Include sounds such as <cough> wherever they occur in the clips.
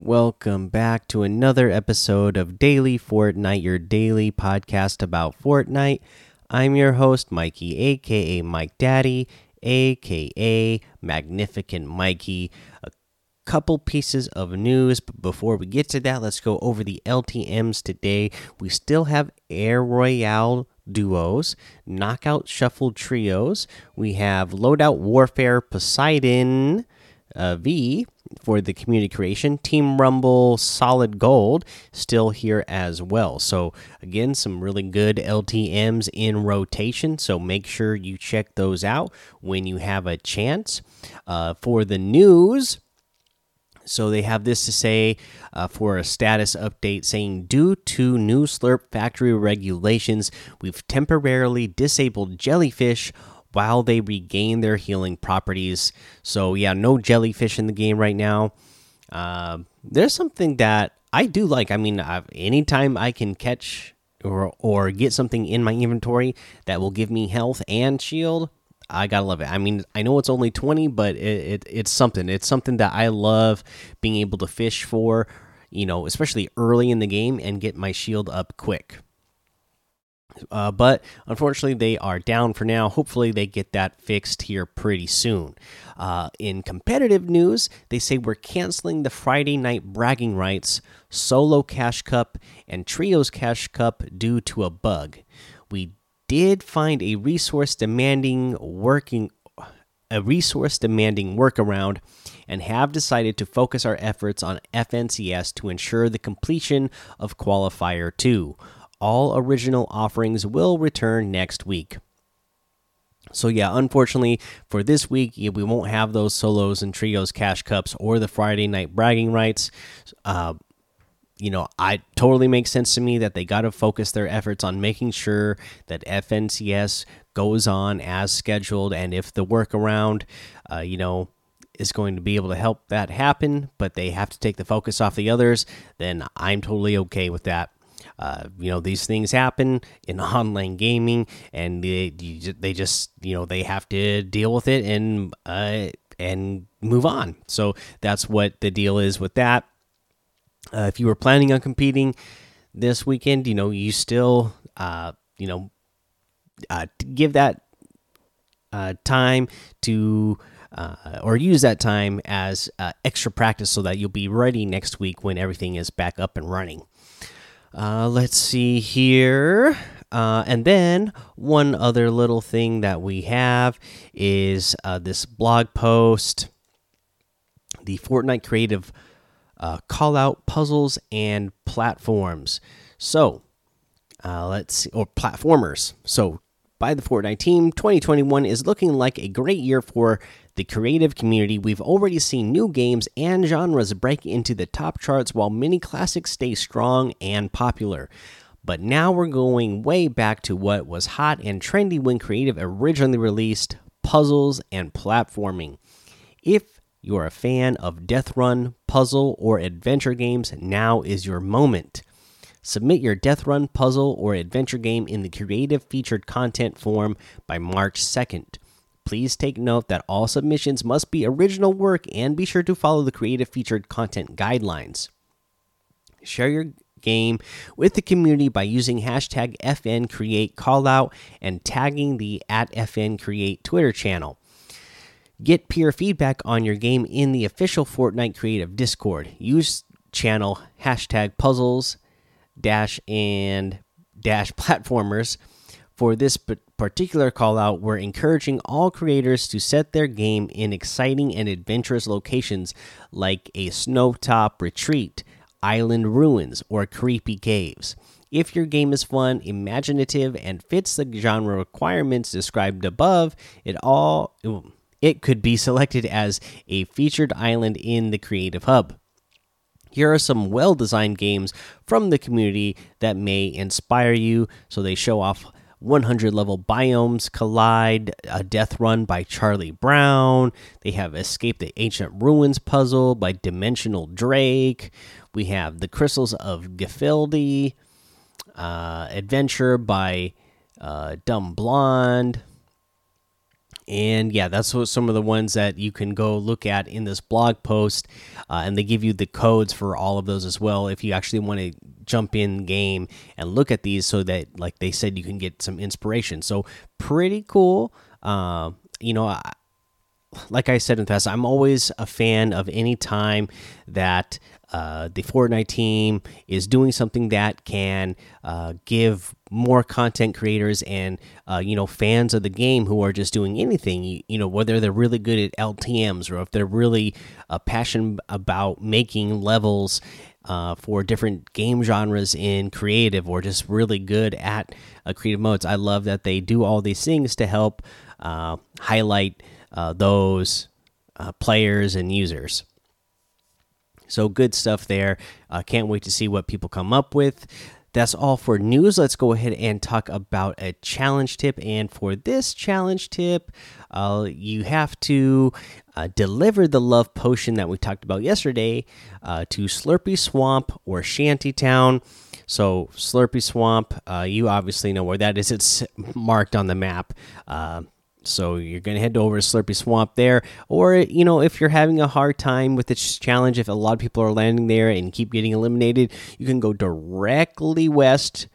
Welcome back to another episode of Daily Fortnite, your daily podcast about Fortnite. I'm your host, Mikey, aka Mike Daddy, aka Magnificent Mikey. A couple pieces of news, but before we get to that, let's go over the LTMs today. We still have Air Royale duos, Knockout Shuffle trios. We have Loadout Warfare Poseidon uh, V for the community creation. Team Rumble Solid Gold still here as well. So, again, some really good LTMs in rotation. So, make sure you check those out when you have a chance. Uh, for the news, so they have this to say uh, for a status update saying, due to new Slurp factory regulations, we've temporarily disabled jellyfish while they regain their healing properties. So yeah, no jellyfish in the game right now. Uh, there's something that I do like. I mean, I've, anytime I can catch or or get something in my inventory that will give me health and shield, I gotta love it. I mean, I know it's only 20, but it, it it's something. It's something that I love being able to fish for. You know, especially early in the game and get my shield up quick. Uh, but unfortunately, they are down for now. Hopefully, they get that fixed here pretty soon. Uh, in competitive news, they say we're canceling the Friday night bragging rights, solo cash cup, and trios cash cup due to a bug. We did find a resource demanding working a resource demanding workaround and have decided to focus our efforts on FNCS to ensure the completion of qualifier 2 all original offerings will return next week. So yeah, unfortunately for this week, we won't have those solos and trios cash cups or the Friday night bragging rights. Uh, you know, I totally makes sense to me that they got to focus their efforts on making sure that FNCS goes on as scheduled, and if the workaround, uh, you know, is going to be able to help that happen, but they have to take the focus off the others, then I'm totally okay with that. Uh, you know these things happen in <laughs> online gaming, and they they just you know they have to deal with it and uh, and move on. So that's what the deal is with that. Uh, if you were planning on competing this weekend, you know you still uh, you know uh, give that uh, time to. Uh, or use that time as uh, extra practice so that you'll be ready next week when everything is back up and running. Uh, let's see here. Uh, and then one other little thing that we have is uh, this blog post, the Fortnite Creative uh, Call Out Puzzles and Platforms. So uh, let's see, or platformers. So by the Fortnite team, 2021 is looking like a great year for the creative community, we've already seen new games and genres break into the top charts while many classics stay strong and popular. But now we're going way back to what was hot and trendy when creative originally released puzzles and platforming. If you're a fan of death run, puzzle, or adventure games, now is your moment. Submit your death run, puzzle, or adventure game in the creative featured content form by March 2nd. Please take note that all submissions must be original work and be sure to follow the creative featured content guidelines. Share your game with the community by using hashtag FN Create Callout and tagging the at FN Create Twitter channel. Get peer feedback on your game in the official Fortnite Creative Discord. Use channel hashtag puzzles dash and dash platformers for this particular call out, we're encouraging all creators to set their game in exciting and adventurous locations like a snowtop retreat, island ruins, or creepy caves. If your game is fun, imaginative, and fits the genre requirements described above, it all it could be <laughs> selected as a featured island in the Creative Hub. Here are some well designed games from the community that may inspire you. So they show off 100 level biomes collide a death run by charlie brown. They have escape the ancient ruins puzzle by dimensional drake. We have the crystals of gefilde uh, adventure by uh, dumb blonde and yeah, that's what some of the ones that you can go look at in this blog post, uh, and they give you the codes for all of those as well. If you actually want to jump in game and look at these, so that like they said, you can get some inspiration. So pretty cool. Uh, you know, I, like I said in the past, I'm always a fan of any time that uh, the Fortnite team is doing something that can uh, give more content creators and uh, you know fans of the game who are just doing anything you, you, know whether they're really good at LTM's or if they're really uh, passionate about making levels uh, for different game genres in creative or just really good at uh, creative modes. I love that they do all these things to help uh, highlight uh, those players and users. So good stuff there. can't wait to see what people come up with. That's all for news. Let's go ahead and talk about a challenge tip. And for this challenge tip, uh, you have to uh, deliver the love potion that we talked about yesterday uh, to Slurpy Swamp or Shantytown. So, Slurpy Swamp, uh, you obviously know where that is. It's marked on the map. So you're going to head over to Slurpy Swamp there. Or, you know, if you're having a hard time with this challenge, if a lot of people are landing there and keep getting eliminated, you can go directly west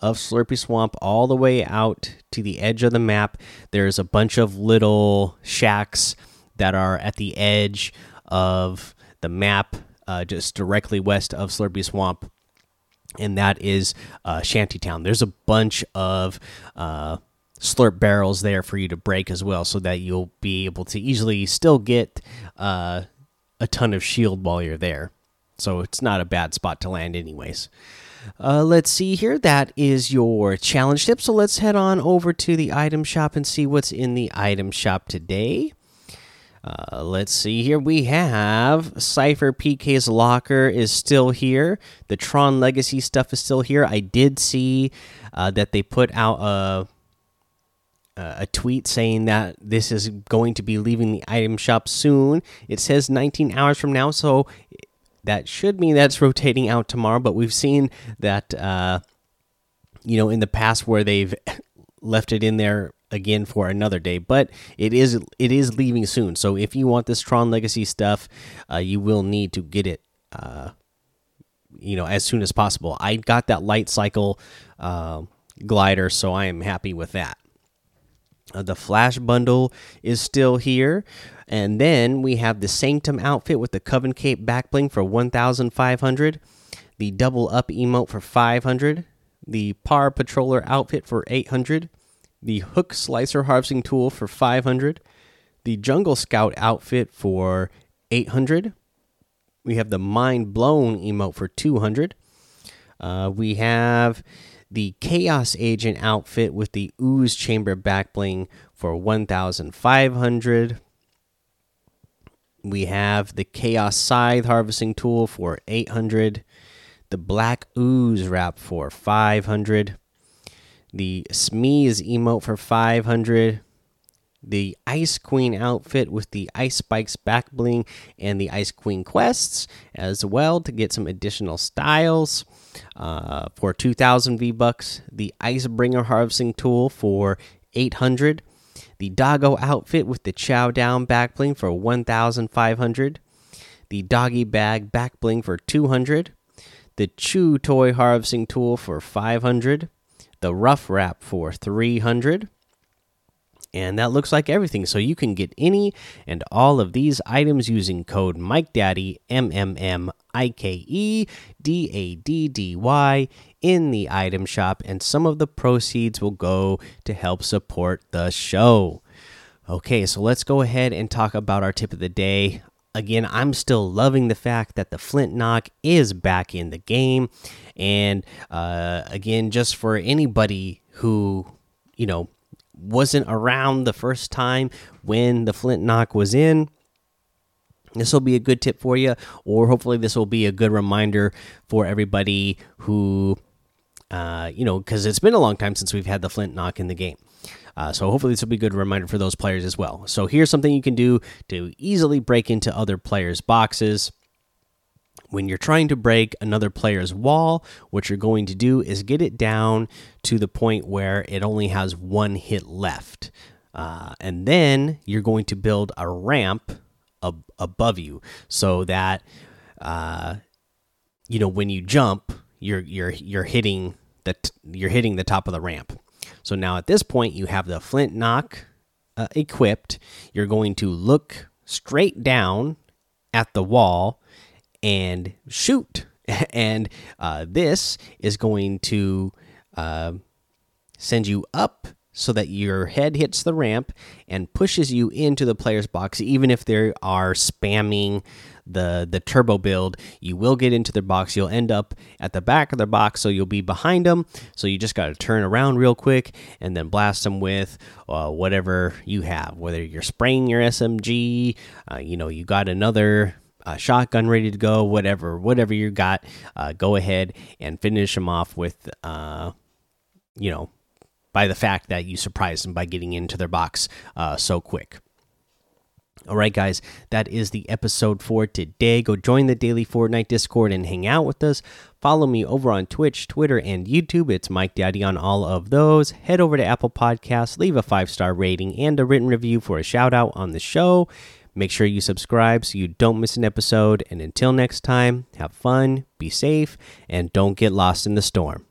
of Slurpy Swamp all the way out to the edge of the map. There's a bunch of little shacks that are at the edge of the map, uh, just directly west of Slurpy Swamp. And that is uh, Shantytown. There's a bunch of uh, slurp barrels there for you to break as well, so that you'll be able to easily still get uh, a ton of shield while you're there. So it's not a bad spot to land, anyways. Uh, let's see here. That is your challenge tip. So let's head on over to the item shop and see what's in the item shop today. Uh, let's see here. We have Sypher PK's locker is still here. The Tron Legacy stuff is still here. I did see uh, that they put out a a tweet saying that this is going to be leaving the item shop soon. It says 19 hours from now, so that should mean that's rotating out tomorrow. But we've seen that, uh, you know, in the past where they've <laughs> left it in there again for another day. But it is it is leaving soon. So if you want this Tron Legacy stuff, uh, you will need to get it. Uh, you know, as soon as possible. I got that light cycle uh, glider, so I am happy with that. Uh, the Flash bundle is still here. And then we have the Sanctum outfit with the Coven Cape backbling for 1,500. The Double Up emote for 500. The Par Patroller outfit for 800. The Hook Slicer harvesting tool for 500. The Jungle Scout outfit for 800. We have the Mind Blown emote for 200. Uh, we have the Chaos Agent outfit with the Ooze Chamber backbling for 1,500. We have the Chaos Scythe harvesting tool for 800. The Black Ooze wrap for 500. The Smeeze emote for 500 the Ice Queen outfit with the Ice Spikes back bling and the Ice Queen quests as well to get some additional styles. Uh, for 2,000 V bucks, the Icebringer harvesting tool for 800, the Doggo outfit with the Chow Down back bling for 1,500, the Doggy Bag back bling for 200, the Chew toy harvesting tool for 500, the Rough Wrap for 300 and that looks like everything. So you can get any and all of these items using code Mike Daddy M M M I K E D A D D Y in the item shop, and some of the proceeds will go to help support the show. Okay, so let's go ahead and talk about our tip of the day. Again, I'm still loving the fact that the Flint Knock is back in the game. And uh, again, just for anybody who, you know, wasn't around the first time when the flint knock was in. This will be a good tip for you or hopefully this will be a good reminder for everybody who uh, you know because it's been a long time since we've had the flint knock in the game. Uh, so hopefully this will be a good reminder for those players as well. So here's something you can do to easily break into other players boxes when you're trying to break another player's wall, what you're going to do is get it down to the point where it only has one hit left. uh, and then you're going to build a ramp ab above you so that uh, you know when you jump, you're you're you're hitting the you're hitting the top of the ramp. So now at this point, you have the flint knock uh, equipped. You're going to look straight down at the wall and shoot. <laughs> and uh, this is going to uh, send you up so that your head hits the ramp and pushes you into the player's box. Even if they are spamming the the turbo build you will get into their box. You'll end up at the back of their box so you'll be behind them so you just got to turn around real quick and then blast them with uh, whatever you have whether you're spraying your smg uh, you know you got another uh, shotgun ready to go whatever whatever you got uh, go ahead and finish them off with uh, you know by the fact that you surprised them by getting into their box uh, so quick. All right, guys, that is the episode for today. Go join the daily Fortnite Discord and hang out with us. Follow me over on Twitch, Twitter, and YouTube. It's Mike Daddy on all of those. Head over to Apple Podcasts, leave a five star rating and a written review for a shout out on the show. Make sure you subscribe so you don't miss an episode. And until next time, have fun, be safe, and don't get lost in the storm.